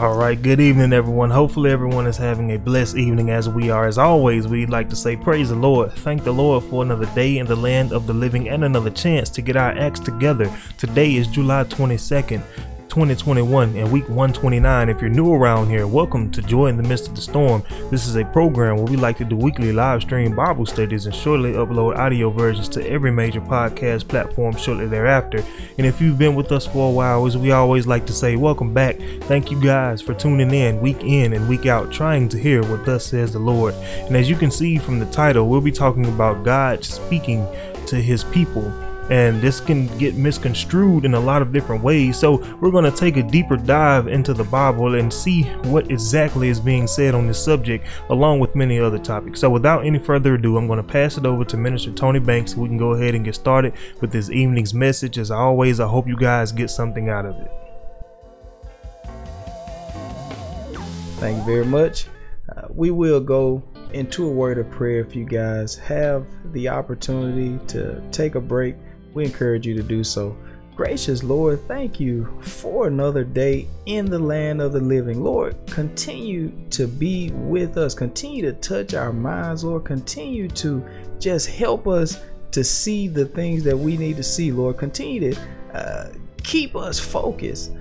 All right, good evening, everyone. Hopefully, everyone is having a blessed evening as we are. As always, we'd like to say, Praise the Lord. Thank the Lord for another day in the land of the living and another chance to get our acts together. Today is July 22nd, 2021 and week 129. If you're new around here, welcome to Joy in the Midst of the Storm. This is a program where we like to do weekly live stream Bible studies and shortly upload audio versions to every major podcast platform shortly thereafter. And if you've been with us for a while, as we always like to say, welcome back. Thank you guys for tuning in week in and week out, trying to hear what thus says the Lord. And as you can see from the title, we'll be talking about God speaking to his people and this can get misconstrued in a lot of different ways. So, we're going to take a deeper dive into the Bible and see what exactly is being said on this subject, along with many other topics. So, without any further ado, I'm going to pass it over to Minister Tony Banks we can go ahead and get started with this evening's message. As always, I hope you guys get something out of it. Thank you very much. Uh, we will go into a word of prayer if you guys have the opportunity to take a break we encourage you to do so. Gracious Lord, thank you for another day in the land of the living. Lord, continue to be with us. Continue to touch our minds, Lord. Continue to just help us to see the things that we need to see, Lord. Continue to uh, keep us focused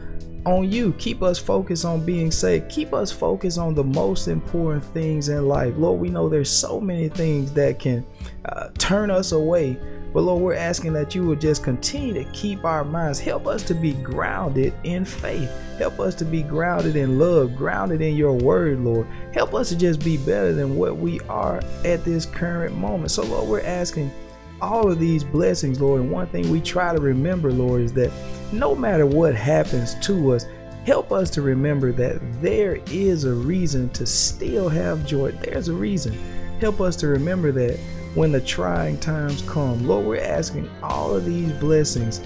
on you. Keep us focused on being saved. Keep us focused on the most important things in life. Lord, we know there's so many things that can uh, turn us away but Lord, we're asking that you would just continue to keep our minds. Help us to be grounded in faith. Help us to be grounded in love, grounded in your word, Lord. Help us to just be better than what we are at this current moment. So, Lord, we're asking all of these blessings, Lord. And one thing we try to remember, Lord, is that no matter what happens to us, help us to remember that there is a reason to still have joy. There's a reason. Help us to remember that when the trying times come. Lord, we're asking all of these blessings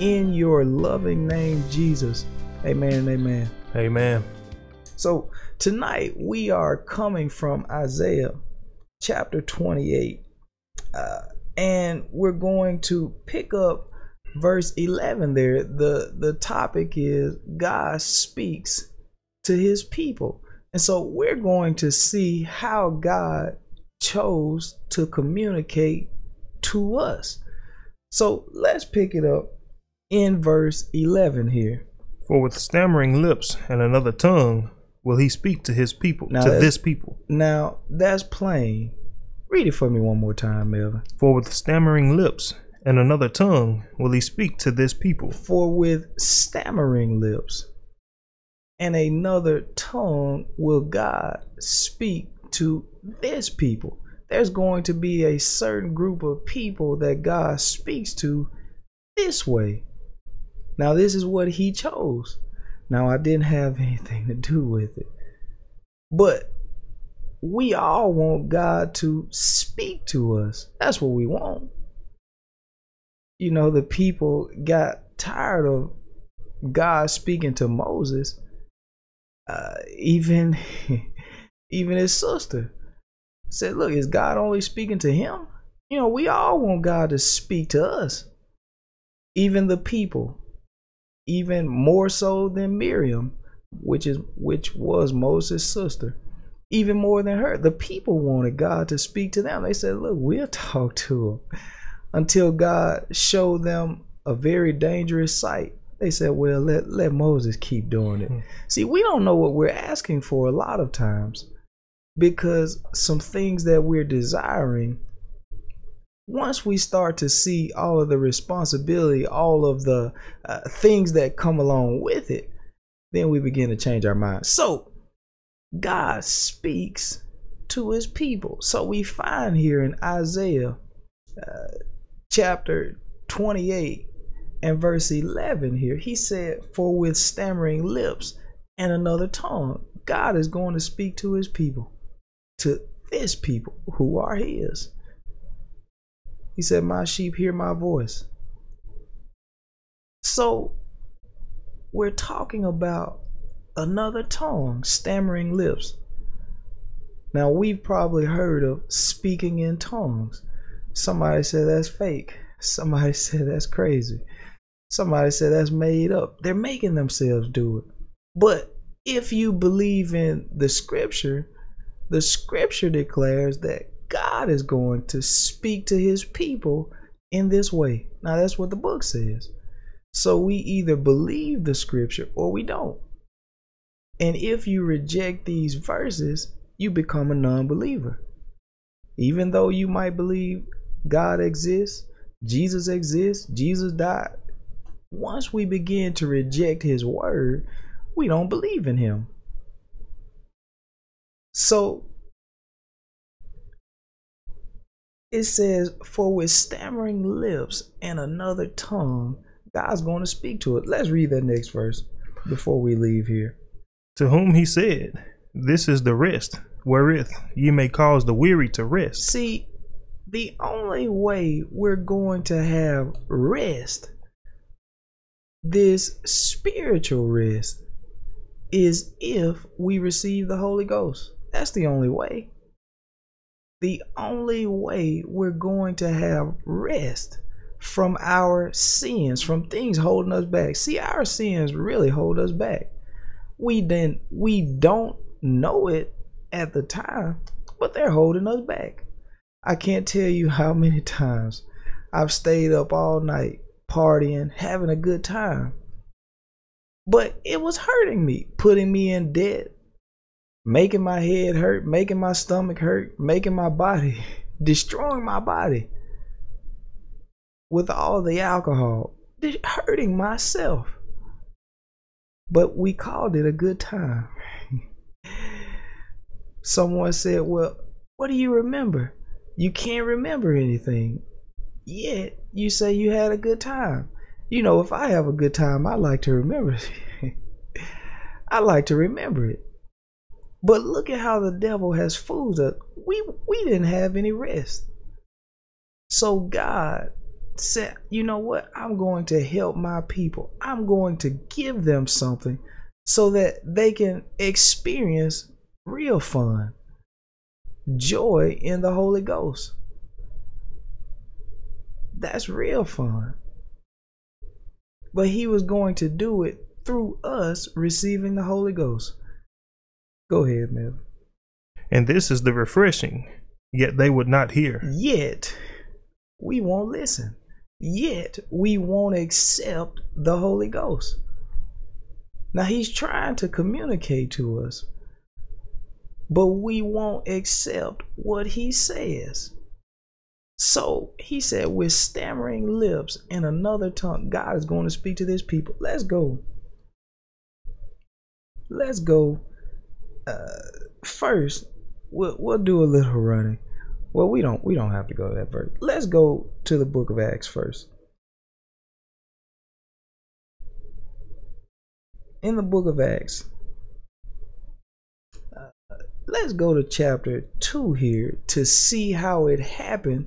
in your loving name, Jesus. Amen amen. Amen. So tonight we are coming from Isaiah chapter 28. Uh, and we're going to pick up verse 11 there. The, the topic is God speaks to his people. And so we're going to see how God chose to communicate to us. So let's pick it up in verse 11 here. For with stammering lips and another tongue will he speak to his people, now to this people. Now that's plain. Read it for me one more time, Melvin. For with stammering lips and another tongue will he speak to this people. For with stammering lips and another tongue will God speak to this people. There's going to be a certain group of people that God speaks to this way. Now, this is what He chose. Now, I didn't have anything to do with it. But we all want God to speak to us. That's what we want. You know, the people got tired of God speaking to Moses. Uh, even even his sister said, Look, is God only speaking to him? You know, we all want God to speak to us, even the people, even more so than Miriam, which is which was Moses' sister, even more than her. The people wanted God to speak to them. They said, Look, we'll talk to him until God showed them a very dangerous sight. They said, Well, let, let Moses keep doing it. Mm-hmm. See, we don't know what we're asking for a lot of times because some things that we're desiring once we start to see all of the responsibility all of the uh, things that come along with it then we begin to change our minds so god speaks to his people. So we find here in isaiah uh, chapter 28 and verse 11 here he said for with stammering lips and another tongue god is going to speak to his people to this people who are his. He said, My sheep hear my voice. So we're talking about another tongue, stammering lips. Now, we've probably heard of speaking in tongues. Somebody said that's fake. Somebody said that's crazy. Somebody said that's made up. They're making themselves do it. But if you believe in the scripture, the scripture declares that God is going to speak to his people in this way. Now, that's what the book says. So we either believe the scripture or we don't. And if you reject these verses, you become a non believer. Even though you might believe God exists, Jesus exists, Jesus died, once we begin to reject his word, we don't believe in him. So it says, For with stammering lips and another tongue, God's going to speak to it. Let's read that next verse before we leave here. To whom he said, This is the rest wherewith ye may cause the weary to rest. See, the only way we're going to have rest, this spiritual rest, is if we receive the Holy Ghost. That's the only way. The only way we're going to have rest from our sins, from things holding us back. See, our sins really hold us back. We then we don't know it at the time, but they're holding us back. I can't tell you how many times I've stayed up all night partying, having a good time. But it was hurting me, putting me in debt, making my head hurt, making my stomach hurt, making my body, destroying my body with all the alcohol, hurting myself. But we called it a good time. Someone said, Well, what do you remember? You can't remember anything. Yet you say you had a good time. You know, if I have a good time, I like to remember it. I like to remember it. But look at how the devil has fooled us. We we didn't have any rest. So God said, you know what? I'm going to help my people. I'm going to give them something so that they can experience real fun, joy in the Holy Ghost. That's real fun. But he was going to do it through us receiving the Holy Ghost. Go ahead, Melvin. And this is the refreshing, yet they would not hear. Yet we won't listen. Yet we won't accept the Holy Ghost. Now he's trying to communicate to us, but we won't accept what he says. So he said, with stammering lips and another tongue, God is going to speak to this people. Let's go. Let's go. Uh, first, we'll, we'll do a little running. Well, we don't we don't have to go to that verse. Let's go to the book of Acts first. In the book of Acts, let's go to chapter 2 here to see how it happened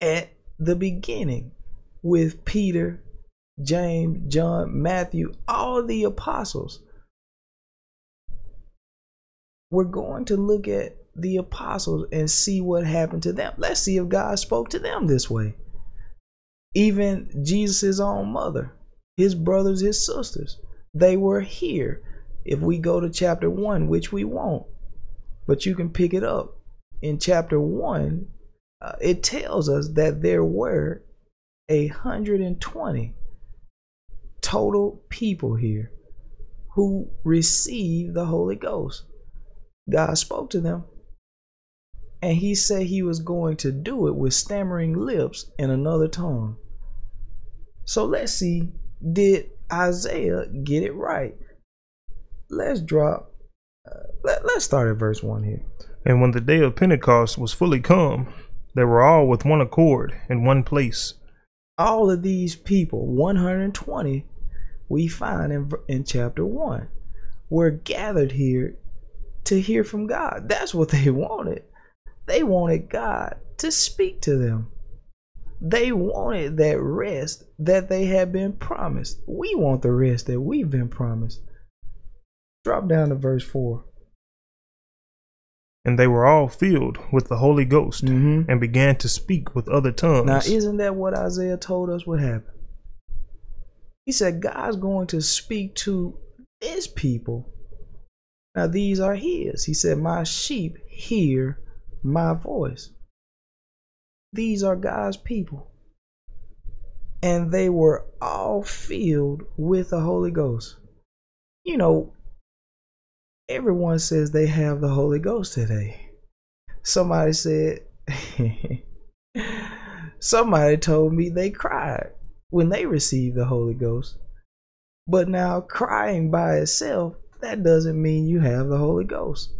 at the beginning with Peter, James, John, Matthew, all the apostles. We're going to look at the apostles and see what happened to them. Let's see if God spoke to them this way. Even Jesus' own mother, his brothers, his sisters, they were here. If we go to chapter 1, which we won't, but you can pick it up in chapter 1 uh, it tells us that there were a 120 total people here who received the holy ghost god spoke to them and he said he was going to do it with stammering lips in another tongue so let's see did isaiah get it right let's drop uh, let, let's start at verse 1 here. And when the day of Pentecost was fully come, they were all with one accord in one place. All of these people, 120, we find in, in chapter 1, were gathered here to hear from God. That's what they wanted. They wanted God to speak to them. They wanted that rest that they had been promised. We want the rest that we've been promised. Drop down to verse 4. And they were all filled with the Holy Ghost Mhm. and began to speak with other tongues. Now, isn't that what Isaiah told us would happen? He said, God's going to speak to his people. Now, these are His. He said, My sheep hear my voice. These are God's people. And they were all filled with the Holy Ghost. You know, everyone says they have the Holy Ghost today. Somebody said, somebody told me they cried when they received the Holy Ghost. But now, crying by itself, that doesn't mean you have the Holy Ghost.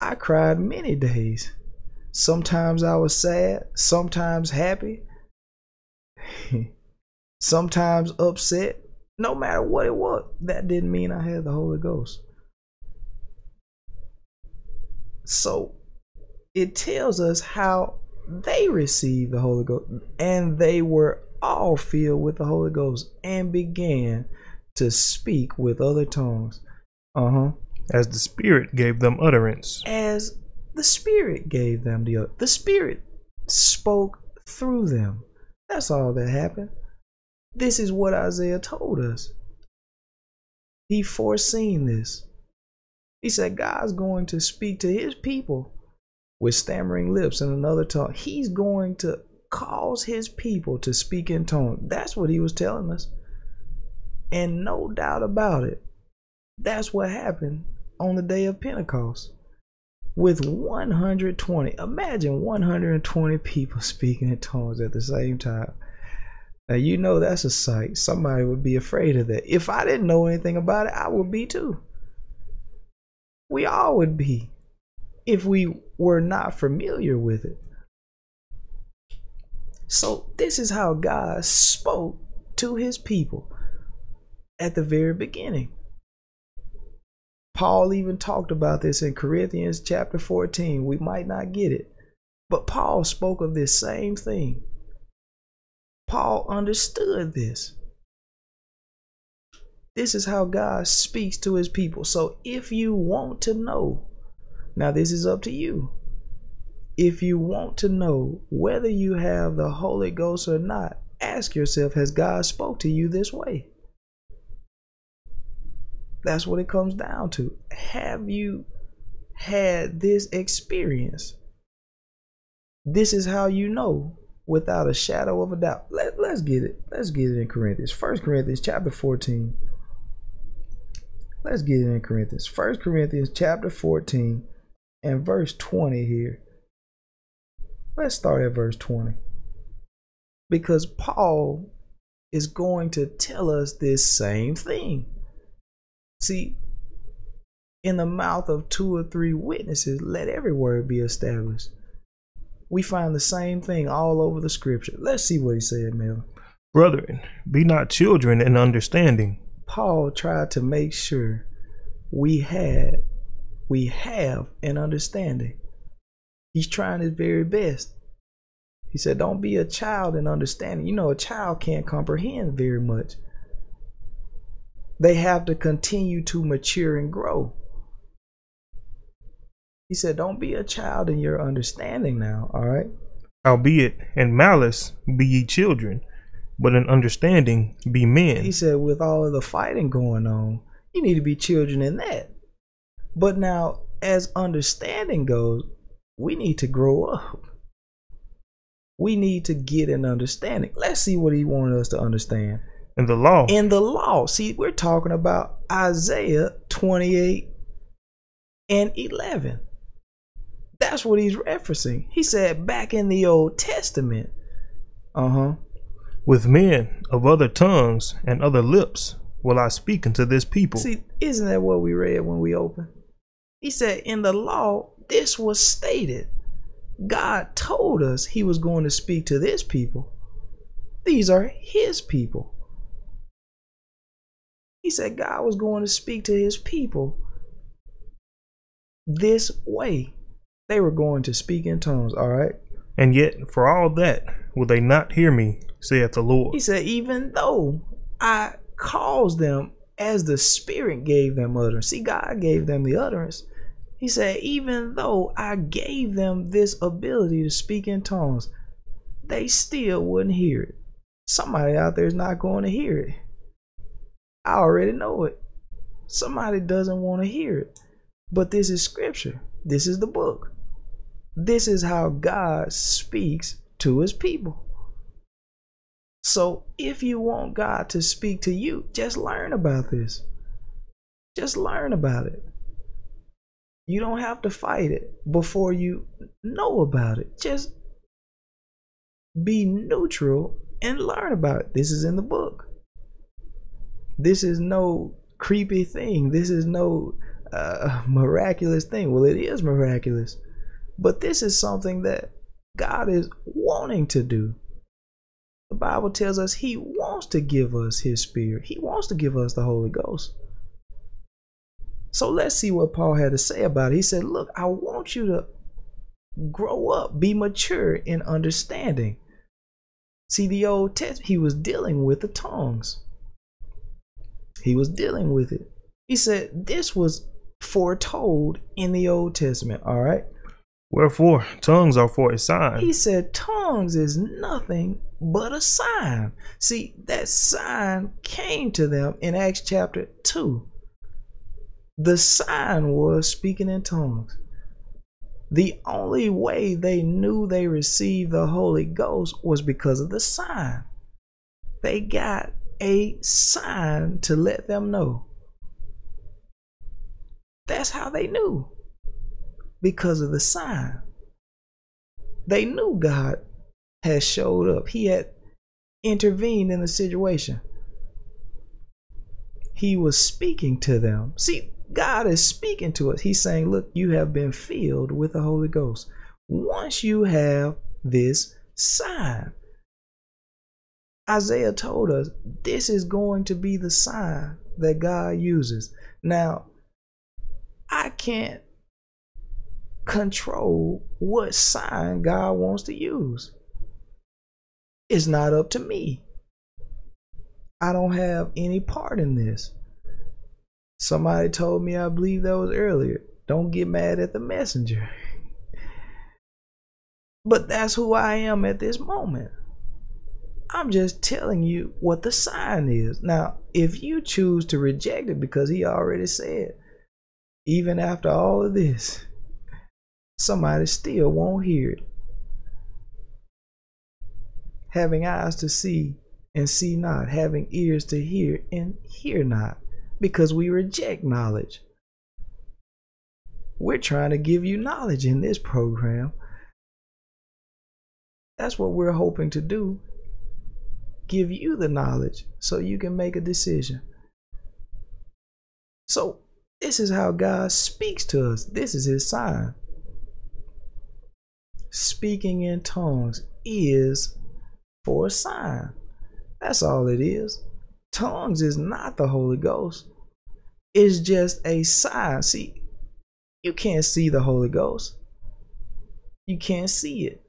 I cried many days. Sometimes I was sad, sometimes happy, sometimes upset. No matter what it was, that didn't mean I had the Holy Ghost. So it tells us how they received the Holy Ghost, and they were all filled with the Holy Ghost and began to speak with other tongues. Uh huh. As the Spirit gave them utterance. As the Spirit gave them the the Spirit spoke through them. That's all that happened. This is what Isaiah told us. He foreseen this. He said God's going to speak to his people with stammering lips and another tongue. He's going to cause his people to speak in tongues. That's what he was telling us. And no doubt about it, that's what happened on the day of Pentecost with 120. Imagine 120 people speaking in tongues at the same time. Now, you know that's a sight. Somebody would be afraid of that. If I didn't know anything about it, I would be too. We all would be if we were not familiar with it. So, this is how God spoke to his people at the very beginning. Paul even talked about this in Corinthians chapter 14. We might not get it, but Paul spoke of this same thing. Paul understood this. This is how God speaks to his people. So if you want to know, now this is up to you. If you want to know whether you have the Holy Ghost or not, ask yourself, has God spoke to you this way? That's what it comes down to. Have you had this experience? This is how you know without a shadow of a doubt. Let, let's get it. Let's get it in Corinthians. First Corinthians chapter 14. Let's get it in Corinthians. First Corinthians chapter 14 and verse 20 here. Let's start at verse 20. Because Paul is going to tell us this same thing. See, in the mouth of two or three witnesses, let every word be established. We find the same thing all over the scripture. Let's see what he said, Mel. Brethren, be not children in understanding. Paul tried to make sure we had, we have an understanding. He's trying his very best. He said, Don't be a child in understanding. You know, a child can't comprehend very much they have to continue to mature and grow. He said, Don't be a child in your understanding now, all right? Albeit in malice be ye children, but in understanding be men. He said, With all of the fighting going on, you need to be children in that. But now, as understanding goes, we need to grow up. We need to get an understanding. Let's see what he wanted us to understand. In the law. In the law. See, we're talking about Isaiah 28 and 11. That's what he's referencing. He said back in the Old Testament. Uh huh. With men of other tongues and other lips will I speak unto this people. See, isn't that what we read when we opened? He said, in the law, this was stated. God told us he was going to speak to this people. These are his people. He said God was going to speak to his people this way. They were going to speak in tongues, all right? And yet, for all that, will they not hear me, saith the Lord. He said, Even though I caused them as the Spirit gave them utterance. See, God gave them the utterance. He said, Even though I gave them this ability to speak in tongues, they still wouldn't hear it. Somebody out there is not going to hear it. I already know it. Somebody doesn't want to hear it. But this is scripture. This is the book. This is how God speaks to his people. So if you want God to speak to you, just learn about this. Just learn about it. You don't have to fight it before you know about it. Just be neutral and learn about it. This is in the book. This is no creepy thing. This is no uh, miraculous thing. Well, it is miraculous, but this is something that God is wanting to do. The Bible tells us He wants to give us His Spirit, He wants to give us the Holy Ghost. So let's see what Paul had to say about it. He said, Look, I want you to grow up, be mature in understanding. See, the Old Testament, he was dealing with the tongues. He was dealing with it. He said this was foretold in the Old Testament, all right? Wherefore, tongues are for a sign. He said tongues is nothing but a sign. See, that sign came to them in Acts chapter 2. The sign was speaking in tongues. The only way they knew they received the Holy Ghost was because of the sign. They got a sign to let them know. That's how they knew. Because of the sign. They knew God had showed up. He had intervened in the situation. He was speaking to them. See, God is speaking to us. He's saying, Look, you have been filled with the Holy Ghost. Once you have this sign, Isaiah told us this is going to be the sign that God uses. Now, I can't control what sign God wants to use. It's not up to me. I don't have any part in this. Somebody told me, I believe that was earlier, don't get mad at the messenger. but that's who I am at this moment. I'm just telling you what the sign is. Now, if you choose to reject it because he already said, even after all of this, somebody still won't hear it. Having eyes to see and see not, having ears to hear and hear not because we reject knowledge. We're trying to give you knowledge in this program. That's what we're hoping to do. Give you the knowledge so you can make a decision. So, this is how God speaks to us. This is His sign. Speaking in tongues is for a sign. That's all it is tongues is not the Holy Ghost. It's just a sign. See, you can't see the Holy Ghost. You can't see it.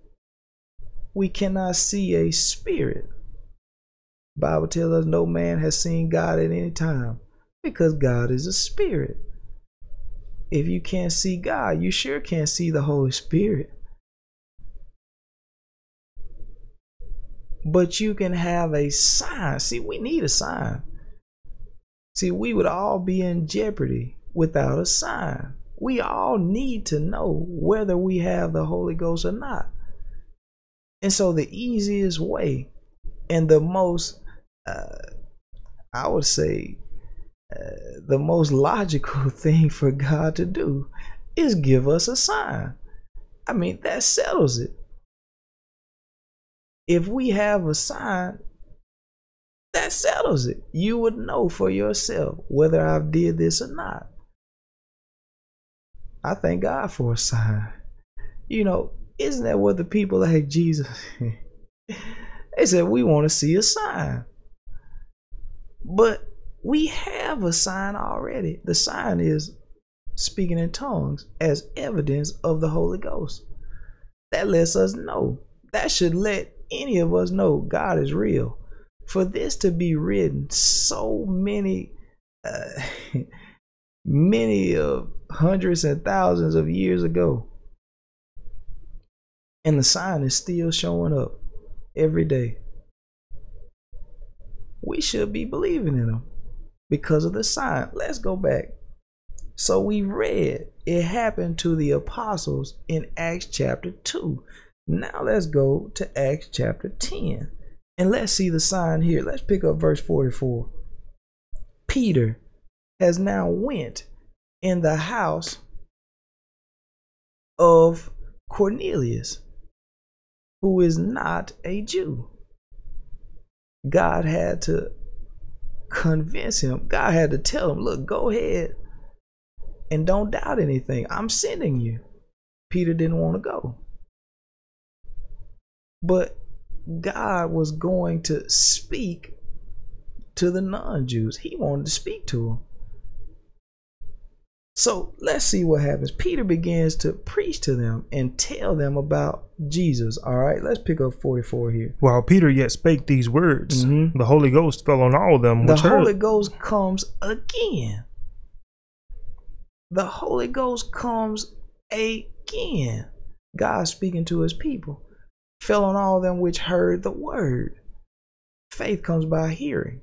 We cannot see a spirit. Bible tells us no man has seen God at any time because God is a spirit. If you can't see God, you sure can't see the Holy Spirit. but you can have a sign. See, we need a sign. See, we would all be in jeopardy without a sign. We all need to know whether we have the Holy Ghost or not. And so, the easiest way and the most, uh, I would say, uh, the most logical thing for God to do is give us a sign. I mean, that settles it if we have a sign, that settles it. You would know for yourself whether I've did this or not. I thank God for a sign. You know, isn't that what the people like Jesus? they said we want to see a sign. But we have a sign already. The sign is speaking in tongues as evidence of the Holy Ghost. That lets us know. That should let any of us know God is real. For this to be written so many, uh, many of hundreds and thousands of years ago, and the sign is still showing up every day, we should be believing in Him. because of the sign. Let's go back. So we read it happened to the apostles in Acts chapter 2. Now let's go to Acts chapter 10 and let's see the sign here. Let's pick up verse 44. Peter has now went in the house of Cornelius, who is not a Jew. God had to convince him. God had to tell him, look, go ahead and don't doubt anything. I'm sending you. Peter didn't want to go. But God was going to speak to the non Jews. He wanted to speak to them. So let's see what happens. Peter begins to preach to them and tell them about Jesus. All right, let's pick up 44 here. While Peter yet spake these words, mm-hmm. the Holy Ghost fell on all of them. The Holy heard. Ghost comes again. The Holy Ghost comes again. God speaking to his people fell on all them which heard the word. Faith comes by hearing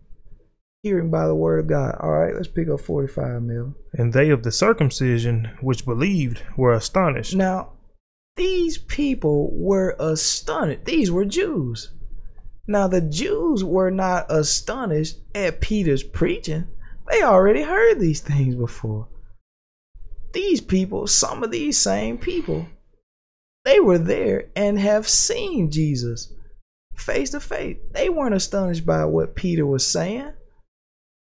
hearing by the word of God. All right, let's pick up 45 Mel. And they of the circumcision which believed were astonished. Now, these people were astonished. These were Jews. Now, the Jews were not astonished at Peter's preaching. They already heard these things before. These people, some of these same people, they were there and have seen Jesus face to face. They weren't astonished by what Peter was saying.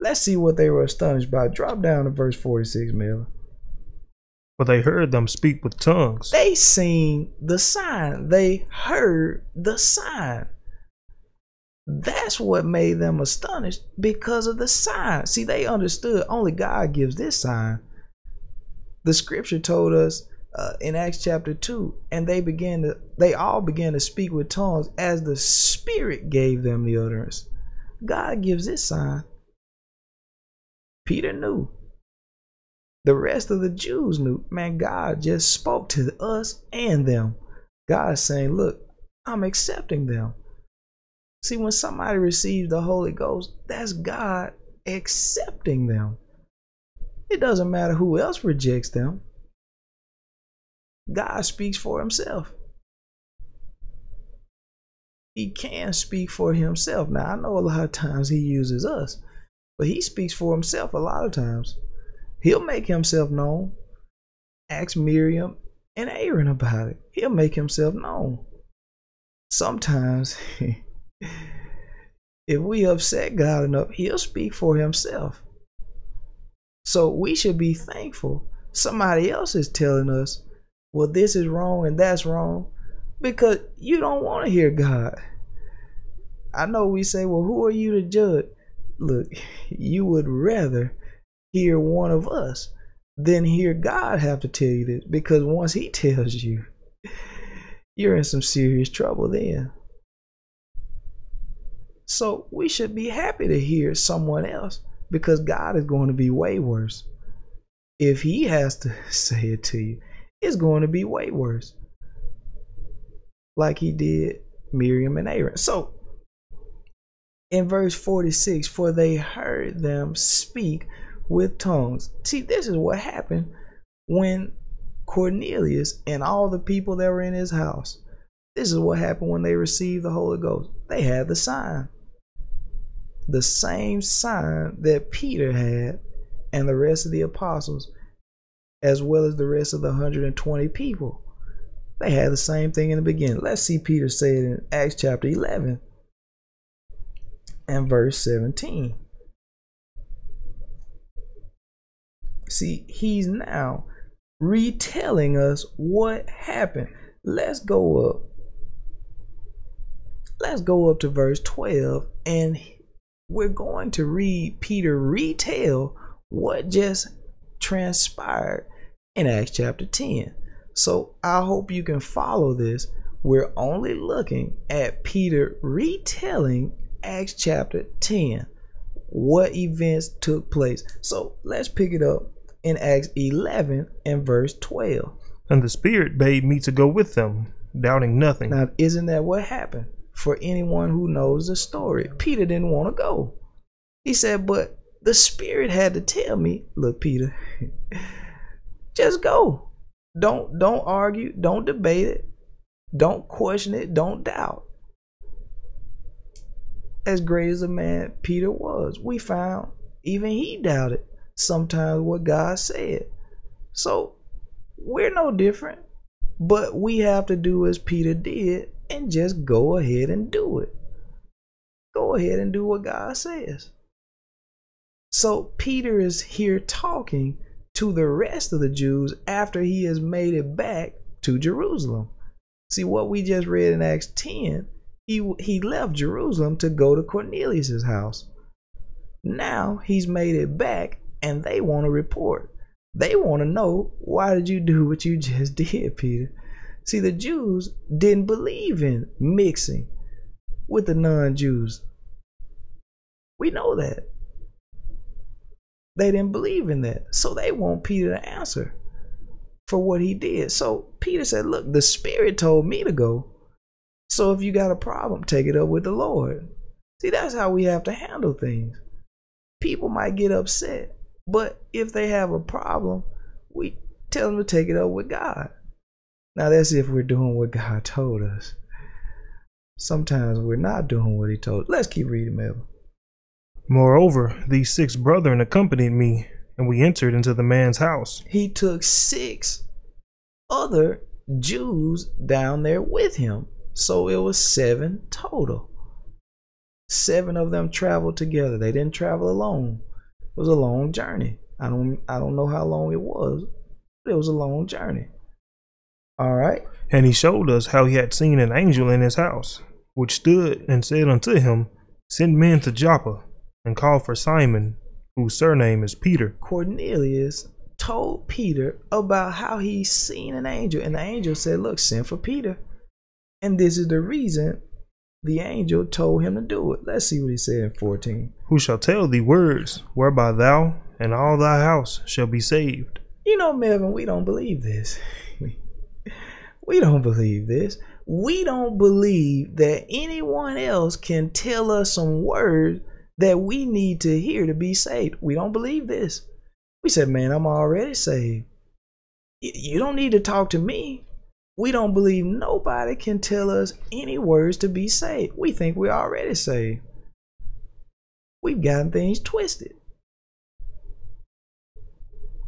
Let's see what they were astonished by. Drop down to verse 46, Mel. For they heard them speak with tongues. They seen the sign. They heard the sign. That's what made them astonished because of the sign. See, they understood only God gives this sign. The scripture told us uh, in Acts chapter 2, and they began to, they all began to speak with tongues as the Spirit gave them the utterance. God gives this sign. Peter knew. The rest of the Jews knew. Man, God just spoke to us and them. God saying, Look, I'm accepting them. See, when somebody receives the Holy Ghost, that's God accepting them. It doesn't matter who else rejects them. God speaks for himself. He can speak for himself. Now, I know a lot of times he uses us, but he speaks for himself a lot of times. He'll make himself known. Ask Miriam and Aaron about it. He'll make himself known. Sometimes, if we upset God enough, he'll speak for himself. So we should be thankful somebody else is telling us, well, this is wrong and that's wrong, because you don't want to hear God. I know we say, well, who are you to judge? Look, you would rather hear one of us than hear God have to tell you this because once He tells you, you're in some serious trouble then. So we should be happy to hear someone else because God is going to be way worse. If He has to say it to you, it's going to be way worse. Like He did Miriam and Aaron. So in verse 46 for they heard them speak with tongues. See this is what happened when cornelius and all the people that were in his house this is what happened when they received the holy ghost. They had the sign the same sign that peter had and the rest of the apostles as well as the rest of the 120 people. They had the same thing in the beginning. Let's see peter say it in acts chapter 11 and verse 17. See, he's now retelling us what happened. Let's go up. Let's go up to verse 12 and we're going to read Peter retell what just transpired in Acts chapter 10. So I hope you can follow this. We're only looking at Peter retelling Acts chapter 10 what events took place. So let's pick it up in Acts 11 and verse 12. And the Spirit bade me to go with them, doubting nothing. Now, isn't that what happened? For anyone who knows the story, Peter didn't want to go. He said, But the Spirit had to tell me, look, Peter, just go. Don't don't argue, don't debate it, don't question it, don't doubt. As great as a man Peter was, we found even he doubted sometimes what God said. So we're no different, but we have to do as Peter did and just go ahead and do it. Go ahead and do what God says. So Peter is here talking to the rest of the Jews after he has made it back to Jerusalem. See what we just read in Acts 10, he he left Jerusalem to go to Cornelius's house. Now he's made it back and they want to report. They want to know why did you do what you just did, Peter? See, the Jews didn't believe in mixing with the non-Jews. We know that. They didn't believe in that. So they want Peter to answer for what he did. So Peter said, Look, the Spirit told me to go. So if you got a problem, take it up with the Lord. See, that's how we have to handle things. People might get upset, but if they have a problem, we tell them to take it up with God. Now, that's if we're doing what God told us. Sometimes we're not doing what He told us. Let's keep reading, Melvin. Moreover, these six brethren accompanied me, and we entered into the man's house. He took six other Jews down there with him. So it was seven total. Seven of them traveled together. They didn't travel alone. It was a long journey. I don't I don't know how long it was, but it was a long journey. All right. And he showed us how he had seen an angel in his house, which stood and said unto him, Send men to Joppa and call for Simon, whose surname is Peter. Cornelius told Peter about how he seen an angel, and the angel said, Look, send for Peter. And this is the reason the angel told him to do it. Let's see what he said in 14. Who shall tell thee words whereby thou and all thy house shall be saved? You know, Melvin, we don't believe this. we don't believe this. We don't believe that anyone else can tell us some words that we need to hear to be saved. We don't believe this. We said, man, I'm already saved. You don't need to talk to me. We don't believe nobody can tell us any words to be saved. We think we're already saved. We've gotten things twisted.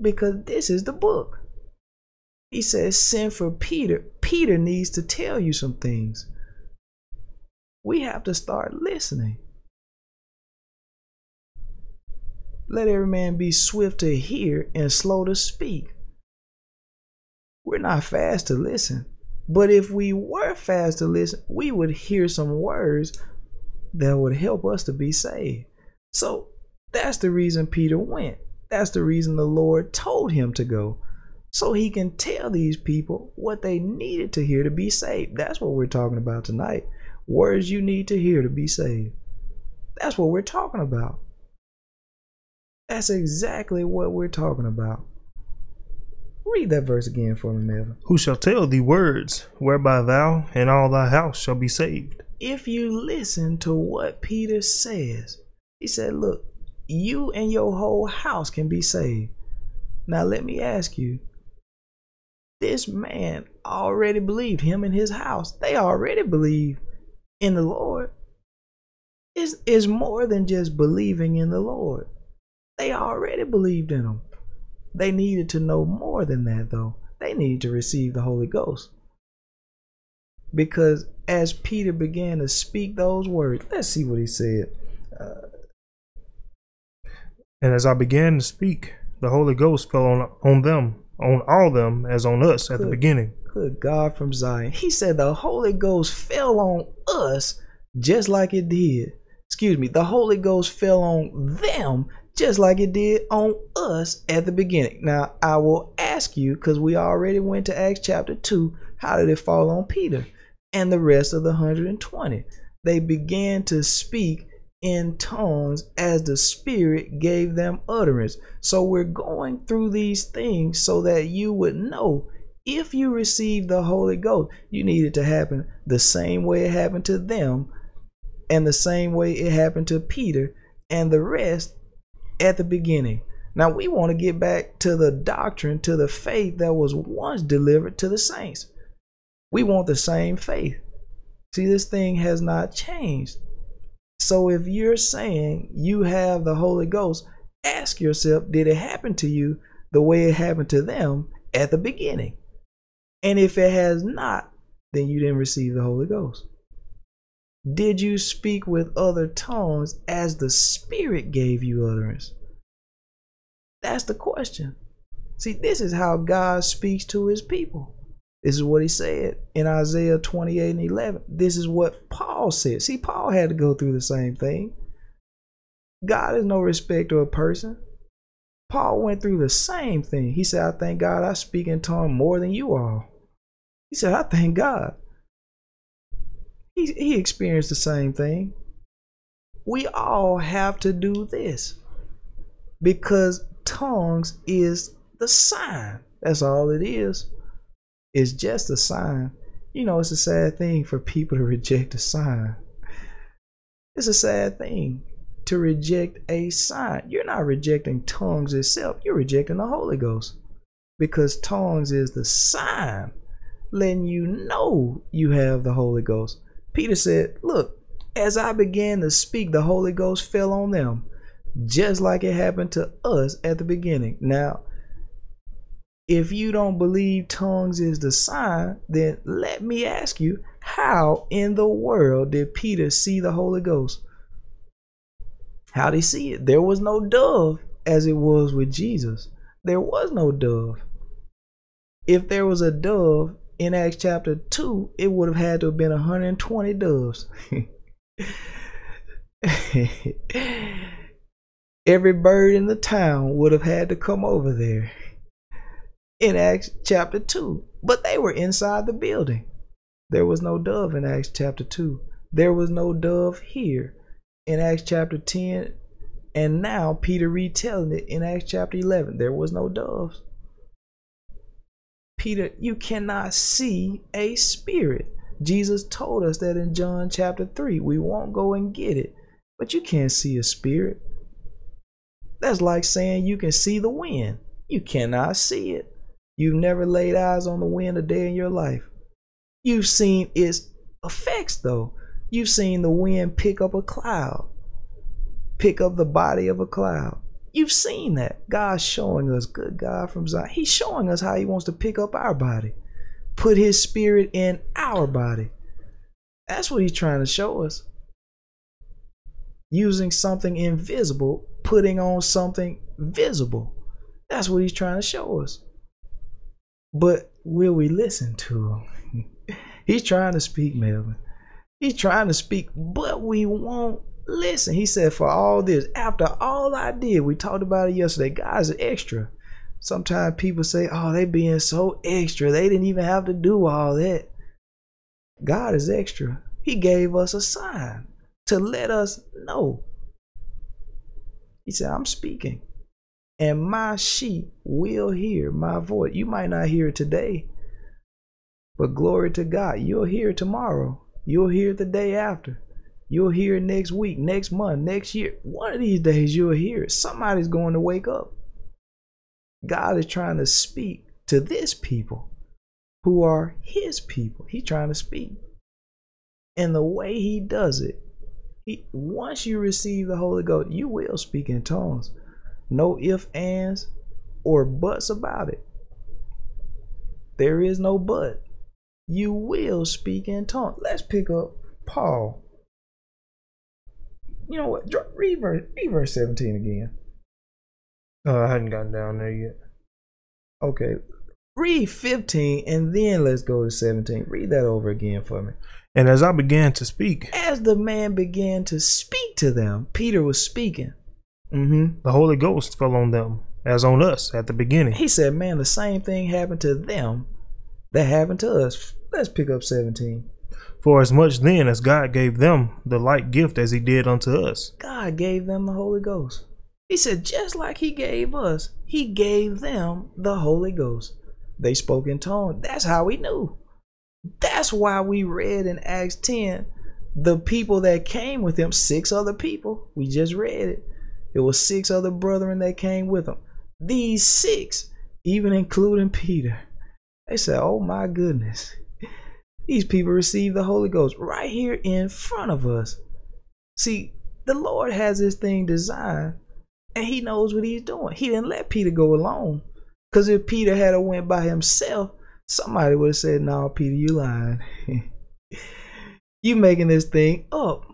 Because this is the book. He says, send for Peter. Peter needs to tell you some things. We have to start listening. Let every man be swift to hear and slow to speak. We're not fast to listen, but if we were fast to listen, we would hear some words that would help us to be saved. So that's the reason Peter went. That's the reason the Lord told him to go. So he can tell these people what they needed to hear to be saved. That's what we're talking about tonight. Words you need to hear to be saved. That's what we're talking about. That's exactly what we're talking about. Read that verse again for me, Melvin. Who shall tell thee words whereby thou and all thy house shall be saved? If you listen to what Peter says, he said, Look, you and your whole house can be saved. Now, let me ask you this man already believed, him and his house, they already believe in the Lord. Is is more than just believing in the Lord. They already believed in him. They needed to know more than that, though. They needed to receive the Holy Ghost. Because as Peter began to speak those words, let's see what he said. Uh, and as I began to speak, the Holy Ghost fell on, on them, on all them, as on us at the beginning. Good God from Zion. He said the Holy Ghost fell on us just like it did. Excuse me, the Holy Ghost fell on them just like it did on us at the beginning. Now, I will ask you, because we already went to Acts chapter 2, how did it fall on Peter and the rest of the 120? They began to speak in tongues as the Spirit gave them utterance. So we're going through these things so that you would know if you receive the Holy Ghost, you need it to happen the same way it happened to them and the same way it happened to Peter and the rest at the beginning. Now we want to get back to the doctrine, to the faith that was once delivered to the saints. We want the same faith. See, this thing has not changed. So if you're saying you have the Holy Ghost, ask yourself, did it happen to you the way it happened to them at the beginning? And if it has not, then you didn't receive the Holy Ghost. Did you speak with other tongues as the Spirit gave you utterance? That's the question. See, this is how God speaks to his people. This is what he said in Isaiah 28 and 11. This is what Paul said. See, Paul had to go through the same thing. God is no respecter of a person. Paul went through the same thing. He said, I thank God I speak in tongue more than you all. He said, I thank God. He, he experienced the same thing. We all have to do this because tongues is the sign. That's all it is. It's just a sign. You know, it's a sad thing for people to reject a sign. It's a sad thing to reject a sign. You're not rejecting tongues itself, you're rejecting the Holy Ghost because tongues is the sign letting you know you have the Holy Ghost. Peter said, Look, as I began to speak, the Holy Ghost fell on them, just like it happened to us at the beginning. Now, if you don't believe tongues is the sign, then let me ask you, how in the world did Peter see the Holy Ghost? How did he see it? There was no dove as it was with Jesus. There was no dove. If there was a dove, in Acts chapter 2, it would have had to have been 120 doves. Every bird in the town would have had to come over there in Acts chapter 2. But they were inside the building. There was no dove in Acts chapter 2. There was no dove here in Acts chapter 10. And now Peter retelling it in Acts chapter 11. There was no doves. Peter, you cannot see a spirit. Jesus told us that in John chapter 3. We won't go and get it, but you can't see a spirit. That's like saying you can see the wind. You cannot see it. You've never laid eyes on the wind a day in your life. You've seen its effects, though. You've seen the wind pick up a cloud, pick up the body of a cloud. You've seen that. God's showing us, good God from Zion. He's showing us how He wants to pick up our body, put His spirit in our body. That's what He's trying to show us. Using something invisible, putting on something visible. That's what He's trying to show us. But will we listen to Him? he's trying to speak, Melvin. He's trying to speak, but we won't Listen, he said, for all this, after all I did, we talked about it yesterday. God's extra. Sometimes people say, oh, they being so extra. They didn't even have to do all that. God is extra. He gave us a sign to let us know. He said, I'm speaking, and my sheep will hear my voice. You might not hear it today, but glory to God, you'll hear it tomorrow. You'll hear it the day after. You'll hear it next week, next month, next year. One of these days you'll hear it. Somebody's going to wake up. God is trying to speak to this people who are his people. He's trying to speak. And the way he does it, he, once you receive the Holy Ghost, you will speak in tongues. No ifs, ands, or buts about it. There is no but. You will speak in tongues. Let's pick up Paul you know what? Read verse, read verse 17 again. Uh, I hadn't gotten down there yet. Okay. Read 15 and then let's go to 17. Read that over again for me. And as I began to speak, as the man began to speak to them, Peter was speaking. Mm-hmm. The Holy Ghost fell on them as on us at the beginning. He said, Man, the same thing happened to them that happened to us. Let's pick up 17. For as much then as God gave them the like gift as he did unto us. God gave them the Holy Ghost. He said, just like he gave us, he gave them the Holy Ghost. They spoke in tongues. That's how we knew. That's why we read in Acts 10 the people that came with him, six other people. We just read it. It was six other brethren that came with him. These six, even including Peter, they said, Oh my goodness. These people received the Holy Ghost right here in front of us. See, the Lord has this thing designed and he knows what he's doing. He didn't let Peter go alone. Because if Peter had went by himself, somebody would have said, No, Peter, you lying. you making this thing up.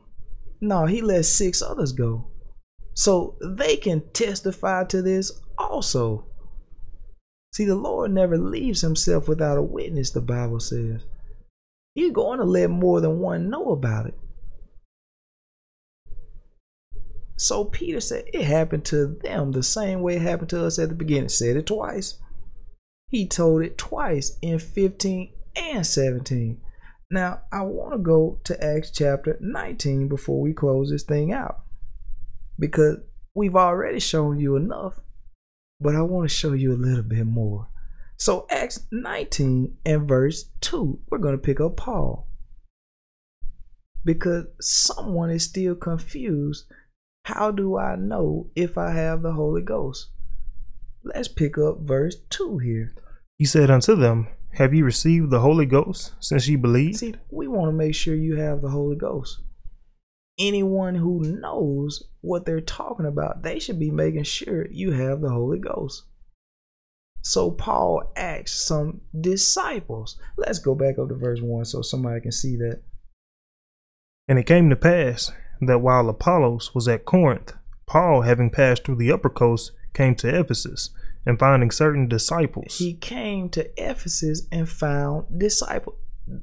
No, he let six others go. So they can testify to this also. See, the Lord never leaves himself without a witness, the Bible says. He's going to let more than one know about it. So Peter said it happened to them the same way it happened to us at the beginning. Said it twice. He told it twice in 15 and 17. Now, I want to go to Acts chapter 19 before we close this thing out. Because we've already shown you enough, but I want to show you a little bit more. So, Acts 19 and verse 2, we're going to pick up Paul. Because someone is still confused how do I know if I have the Holy Ghost? Let's pick up verse 2 here. He said unto them, Have you received the Holy Ghost since you believe? See, we want to make sure you have the Holy Ghost. Anyone who knows what they're talking about, they should be making sure you have the Holy Ghost. So Paul asked some disciples. Let's go back up to verse 1 so somebody can see that. And it came to pass that while Apollos was at Corinth, Paul, having passed through the upper coast, came to Ephesus, and finding certain disciples. He came to Ephesus and found disciples.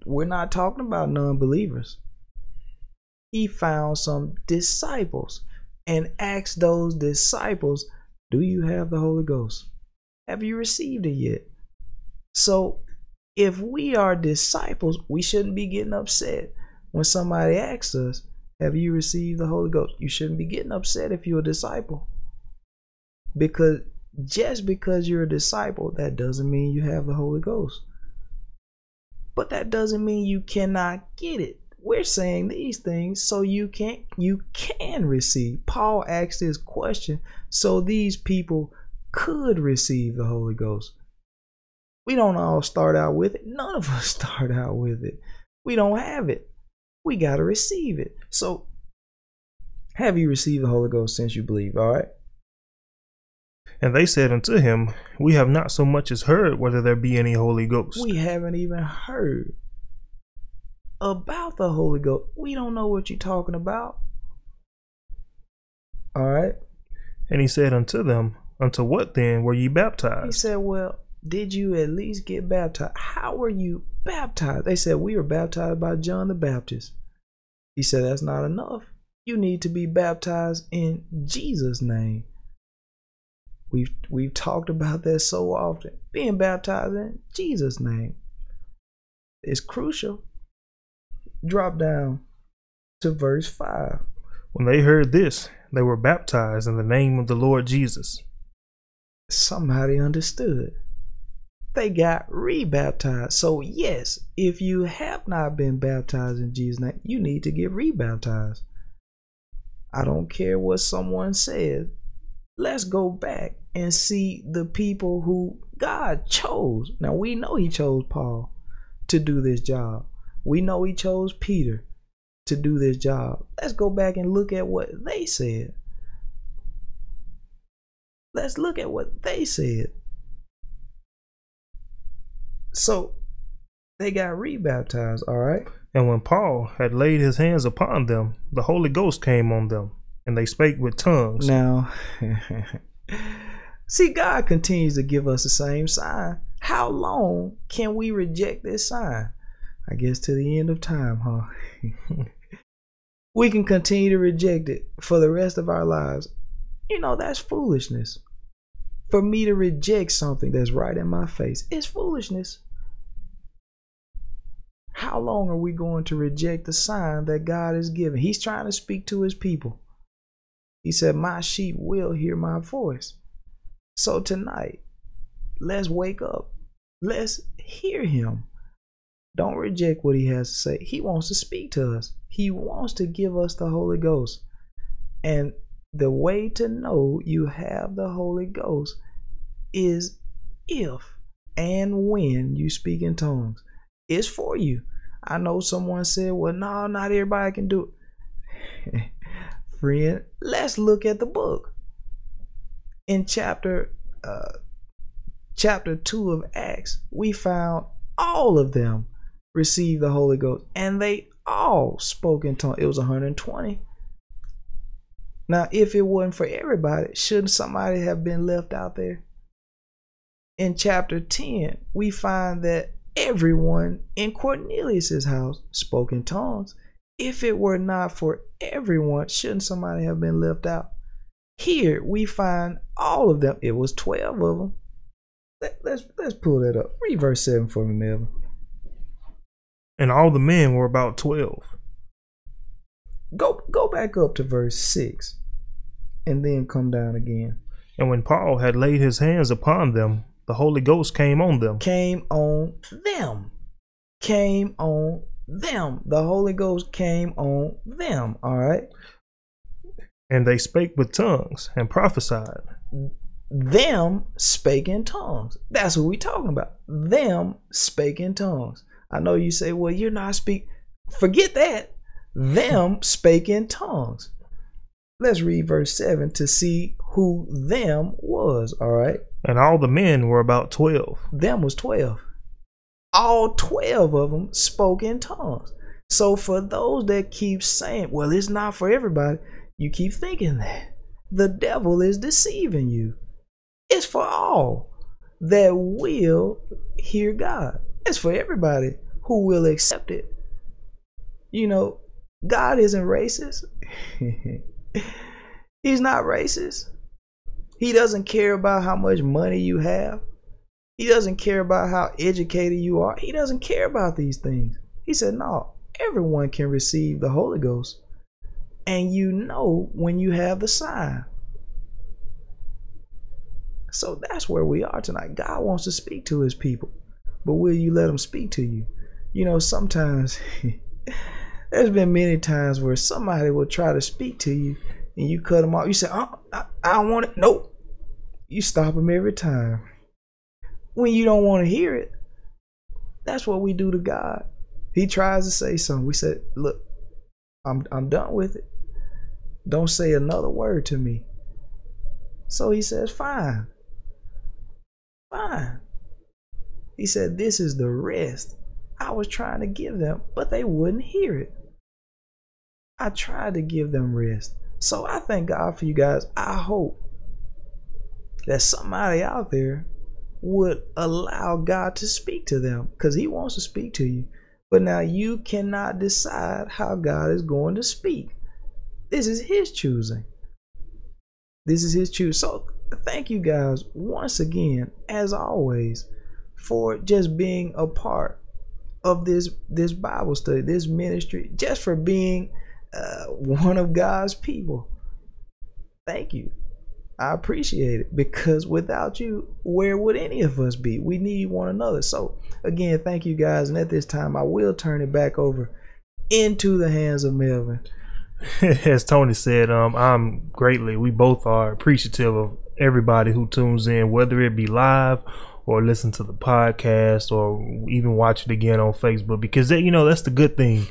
We're not talking about non believers. He found some disciples and asked those disciples, Do you have the Holy Ghost? Have you received it yet? So, if we are disciples, we shouldn't be getting upset when somebody asks us, have you received the Holy Ghost? You shouldn't be getting upset if you're a disciple. Because just because you're a disciple, that doesn't mean you have the Holy Ghost. But that doesn't mean you cannot get it. We're saying these things so you can you can receive. Paul asked this question so these people could receive the Holy Ghost. We don't all start out with it. None of us start out with it. We don't have it we got to receive it. So, have you received the Holy Ghost since you believe? All right. And they said unto him, We have not so much as heard whether there be any Holy Ghost. We haven't even heard about the Holy Ghost. We don't know what you're talking about. All right. And he said unto them, Unto what then were ye baptized? He said, Well, did you at least get baptized? How were you baptized? They said, We were baptized by John the Baptist. He said, That's not enough. You need to be baptized in Jesus' name. We've we've talked about that so often. Being baptized in Jesus' name is crucial. Drop down to verse 5. When they heard this, they were baptized in the name of the Lord Jesus. Somebody understood they got rebaptized. So, yes, if you have not been baptized in Jesus' name, you need to get rebaptized. I don't care what someone says. Let's go back and see the people who God chose. Now, we know He chose Paul to do this job, we know He chose Peter to do this job. Let's go back and look at what they said. Let's look at what they said. So they got rebaptized, all right? And when Paul had laid his hands upon them, the Holy Ghost came on them, and they spake with tongues. Now, see, God continues to give us the same sign. How long can we reject this sign? I guess to the end of time, huh? we can continue to reject it for the rest of our lives. You know, that's foolishness. For me to reject something that's right in my face, it's foolishness. How long are we going to reject the sign that God has given? He's trying to speak to his people. He said, My sheep will hear my voice. So tonight, let's wake up. Let's hear him. Don't reject what he has to say. He wants to speak to us, he wants to give us the Holy Ghost. And the way to know you have the Holy Ghost is if and when you speak in tongues. It's for you. I know someone said, well, no, not everybody can do it. Friend, let's look at the book. In chapter uh, chapter 2 of Acts, we found all of them received the Holy Ghost and they all spoke in tongues. It was 120. Now, if it wasn't for everybody, shouldn't somebody have been left out there? In chapter 10, we find that everyone in Cornelius's house spoke in tongues. If it were not for everyone, shouldn't somebody have been left out? Here we find all of them. It was 12 of them. Let, let's, let's pull that up. Read verse 7 for me, Melvin. And all the men were about 12. Go go back up to verse 6 and then come down again. And when Paul had laid his hands upon them, the Holy Ghost came on them. Came on them. Came on them. The Holy Ghost came on them. All right. And they spake with tongues and prophesied. Them spake in tongues. That's what we talking about. Them spake in tongues. I know you say, well, you're not speak. Forget that. Them spake in tongues. Let's read verse 7 to see who them was. All right. And all the men were about 12. Them was 12. All 12 of them spoke in tongues. So for those that keep saying, well, it's not for everybody, you keep thinking that. The devil is deceiving you. It's for all that will hear God. It's for everybody who will accept it. You know, God isn't racist. He's not racist. He doesn't care about how much money you have. He doesn't care about how educated you are. He doesn't care about these things. He said, No, everyone can receive the Holy Ghost. And you know when you have the sign. So that's where we are tonight. God wants to speak to his people, but will you let him speak to you? You know, sometimes there's been many times where somebody will try to speak to you and you cut them off. You say, oh, I, I don't want it. Nope. You stop them every time. When you don't want to hear it, that's what we do to God. He tries to say something. We said, look, I'm, I'm done with it. Don't say another word to me. So he says, fine. Fine. He said, this is the rest I was trying to give them, but they wouldn't hear it. I tried to give them rest. So I thank God for you guys. I hope that somebody out there would allow God to speak to them because He wants to speak to you. But now you cannot decide how God is going to speak. This is His choosing. This is His choosing. So thank you guys once again, as always, for just being a part of this this Bible study, this ministry, just for being uh, one of God's people. Thank you. I appreciate it because without you, where would any of us be? We need one another. So, again, thank you guys. And at this time, I will turn it back over into the hands of Melvin. As Tony said, um, I'm greatly, we both are appreciative of everybody who tunes in, whether it be live or listen to the podcast or even watch it again on Facebook because you know that's the good thing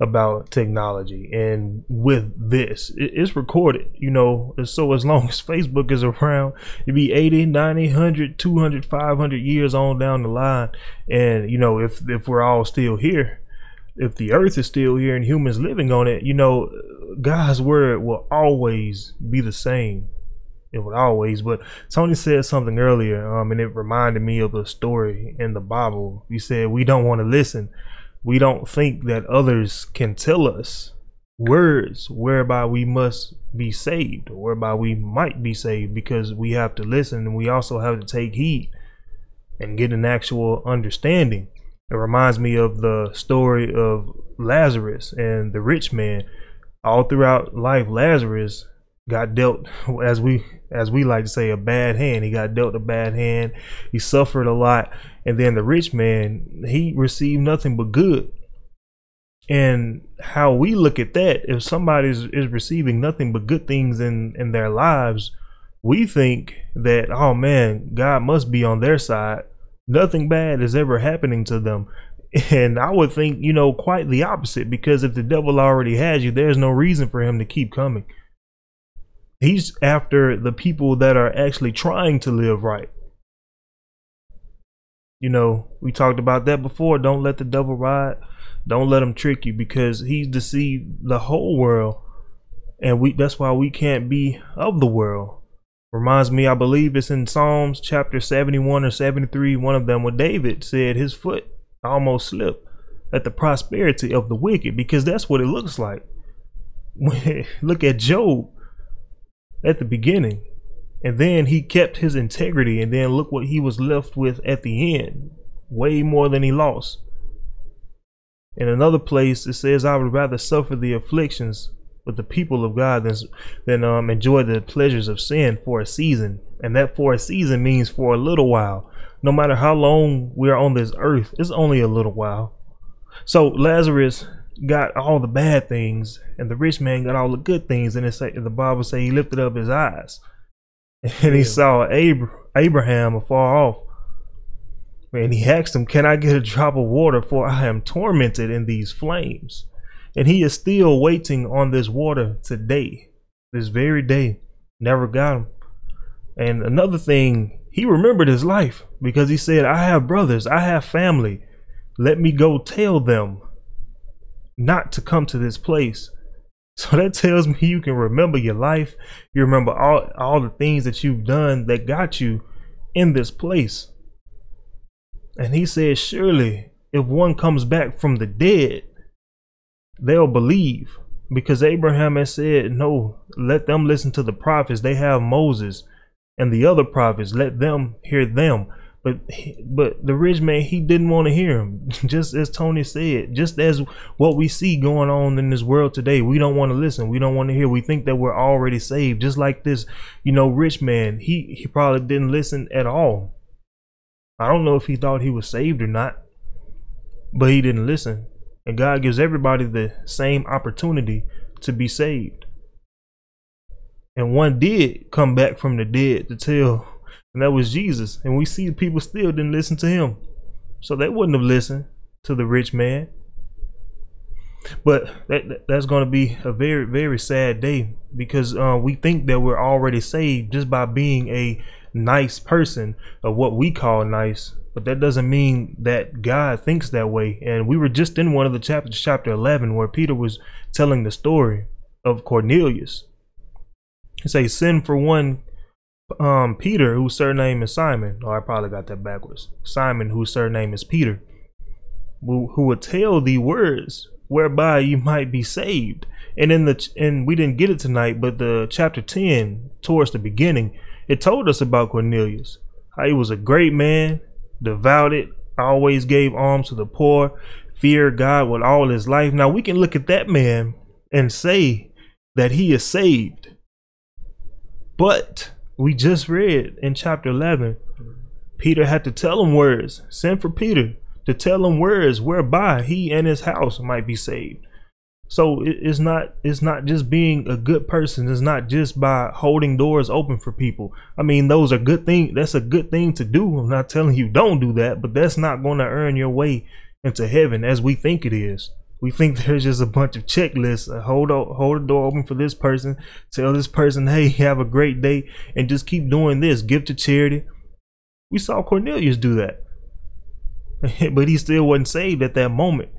about technology and with this it's recorded you know so as long as facebook is around it'd be 80 90 100 200 500 years on down the line and you know if if we're all still here if the earth is still here and humans living on it you know god's word will always be the same it would always. But Tony said something earlier, um, and it reminded me of a story in the Bible. He said, "We don't want to listen. We don't think that others can tell us words whereby we must be saved, whereby we might be saved, because we have to listen, and we also have to take heed and get an actual understanding." It reminds me of the story of Lazarus and the rich man. All throughout life, Lazarus got dealt as we as we like to say a bad hand he got dealt a bad hand he suffered a lot and then the rich man he received nothing but good and how we look at that, if somebody is, is receiving nothing but good things in in their lives, we think that oh man, God must be on their side. Nothing bad is ever happening to them. And I would think, you know, quite the opposite because if the devil already has you, there's no reason for him to keep coming. He's after the people that are actually trying to live right. You know, we talked about that before. Don't let the devil ride. Don't let him trick you because he's deceived the whole world. And we that's why we can't be of the world. Reminds me, I believe it's in Psalms chapter 71 or 73, one of them where David said his foot almost slipped at the prosperity of the wicked, because that's what it looks like. Look at Job at the beginning. And then he kept his integrity, and then look what he was left with at the end. Way more than he lost. In another place, it says, I would rather suffer the afflictions with the people of God than, than um, enjoy the pleasures of sin for a season. And that for a season means for a little while. No matter how long we are on this earth, it's only a little while. So Lazarus got all the bad things, and the rich man got all the good things. And it say, the Bible say he lifted up his eyes, and he saw Abraham afar off. And he asked him, Can I get a drop of water? For I am tormented in these flames. And he is still waiting on this water today, this very day. Never got him. And another thing, he remembered his life because he said, I have brothers, I have family. Let me go tell them not to come to this place. So that tells me you can remember your life. You remember all, all the things that you've done that got you in this place. And he said, Surely, if one comes back from the dead, they'll believe because Abraham has said, No, let them listen to the prophets. They have Moses and the other prophets. Let them hear them. But but the rich man he didn't want to hear him. Just as Tony said, just as what we see going on in this world today, we don't want to listen. We don't want to hear. We think that we're already saved. Just like this, you know, rich man. He he probably didn't listen at all. I don't know if he thought he was saved or not, but he didn't listen. And God gives everybody the same opportunity to be saved. And one did come back from the dead to tell, and that was Jesus. And we see people still didn't listen to him. So they wouldn't have listened to the rich man. But that that's going to be a very very sad day because uh, we think that we're already saved just by being a nice person of what we call nice but that doesn't mean that God thinks that way. And we were just in one of the chapters, chapter 11, where Peter was telling the story of Cornelius. He say, send for one um, Peter, whose surname is Simon. Oh, I probably got that backwards. Simon, whose surname is Peter, who, who would tell thee words whereby you might be saved. And in the and we didn't get it tonight, but the chapter 10, towards the beginning, it told us about Cornelius. How he was a great man, devoted, always gave alms to the poor, feared God with all his life. Now we can look at that man and say that he is saved. But we just read in chapter 11, Peter had to tell him words. Send for Peter to tell him words whereby he and his house might be saved. So it's not it's not just being a good person. It's not just by holding doors open for people. I mean, those are good things. That's a good thing to do. I'm not telling you don't do that, but that's not going to earn your way into heaven as we think it is. We think there's just a bunch of checklists. Uh, hold hold the door open for this person. Tell this person, hey, have a great day, and just keep doing this. Give to charity. We saw Cornelius do that, but he still wasn't saved at that moment.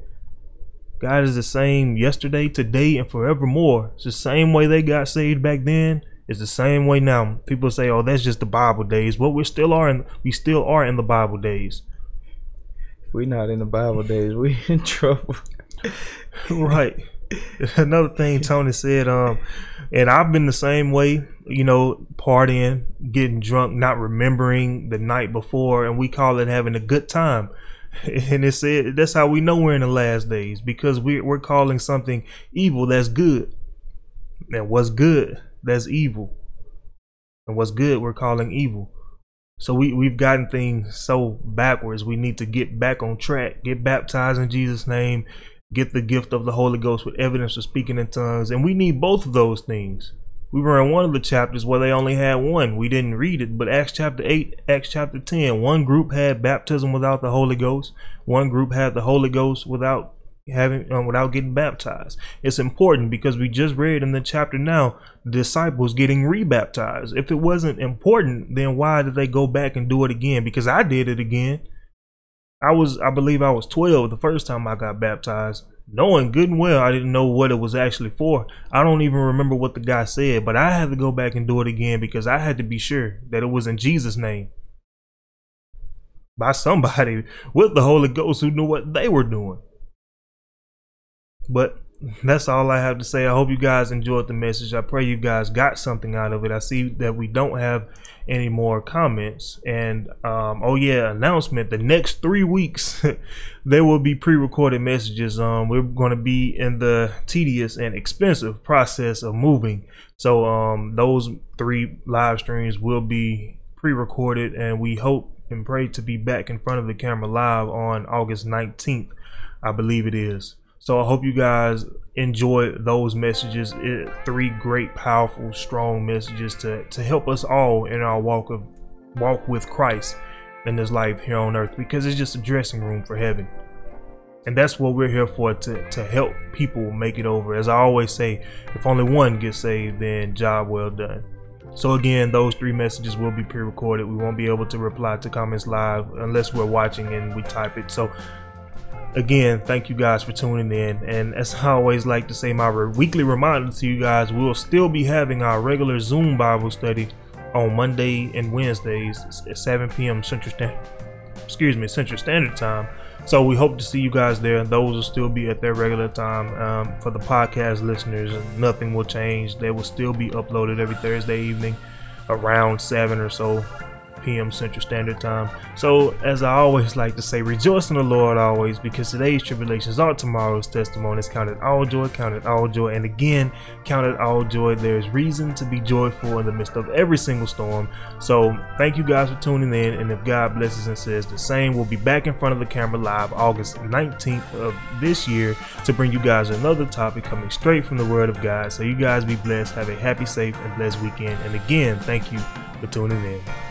God is the same yesterday, today, and forevermore. It's the same way they got saved back then. It's the same way now. People say, "Oh, that's just the Bible days." Well, we still are in we still are in the Bible days. If we're not in the Bible days, we're in trouble. Right. Another thing Tony said, um, and I've been the same way, you know, partying, getting drunk, not remembering the night before, and we call it having a good time. and it said that's how we know we're in the last days because we're we're calling something evil that's good, and what's good that's evil, and what's good we're calling evil. So we we've gotten things so backwards. We need to get back on track, get baptized in Jesus' name, get the gift of the Holy Ghost with evidence of speaking in tongues. And we need both of those things. We were in one of the chapters where they only had one. We didn't read it, but Acts chapter 8, Acts chapter 10, one group had baptism without the Holy Ghost, one group had the Holy Ghost without having um, without getting baptized. It's important because we just read in the chapter now the disciples getting rebaptized. If it wasn't important, then why did they go back and do it again? Because I did it again. I was I believe I was 12 the first time I got baptized. Knowing good and well I didn't know what it was actually for. I don't even remember what the guy said, but I had to go back and do it again because I had to be sure that it was in Jesus' name. By somebody with the Holy Ghost who knew what they were doing. But that's all I have to say. I hope you guys enjoyed the message. I pray you guys got something out of it. I see that we don't have any more comments. And um, oh yeah, announcement: the next three weeks there will be pre-recorded messages. Um, we're going to be in the tedious and expensive process of moving. So um, those three live streams will be pre-recorded, and we hope and pray to be back in front of the camera live on August 19th. I believe it is. So I hope you guys enjoy those messages. It, three great, powerful, strong messages to to help us all in our walk of walk with Christ in this life here on earth because it's just a dressing room for heaven. And that's what we're here for to, to help people make it over. As I always say, if only one gets saved, then job well done. So again, those three messages will be pre-recorded. We won't be able to reply to comments live unless we're watching and we type it. So again, thank you guys for tuning in. And as I always like to say, my weekly reminder to you guys, we'll still be having our regular Zoom Bible study on Monday and Wednesdays at 7 p.m. Central Standard. Excuse me, Central Standard Time. So we hope to see you guys there. Those will still be at their regular time. Um, for the podcast listeners, nothing will change. They will still be uploaded every Thursday evening around seven or so p.m. Central Standard Time. So, as I always like to say, rejoice in the Lord always, because today's tribulations are tomorrow's testimonies. Count it all joy, count it all joy, and again, count it all joy. There's reason to be joyful in the midst of every single storm. So, thank you guys for tuning in, and if God blesses and says the same, we'll be back in front of the camera live August 19th of this year to bring you guys another topic coming straight from the Word of God. So, you guys be blessed, have a happy, safe, and blessed weekend. And again, thank you for tuning in.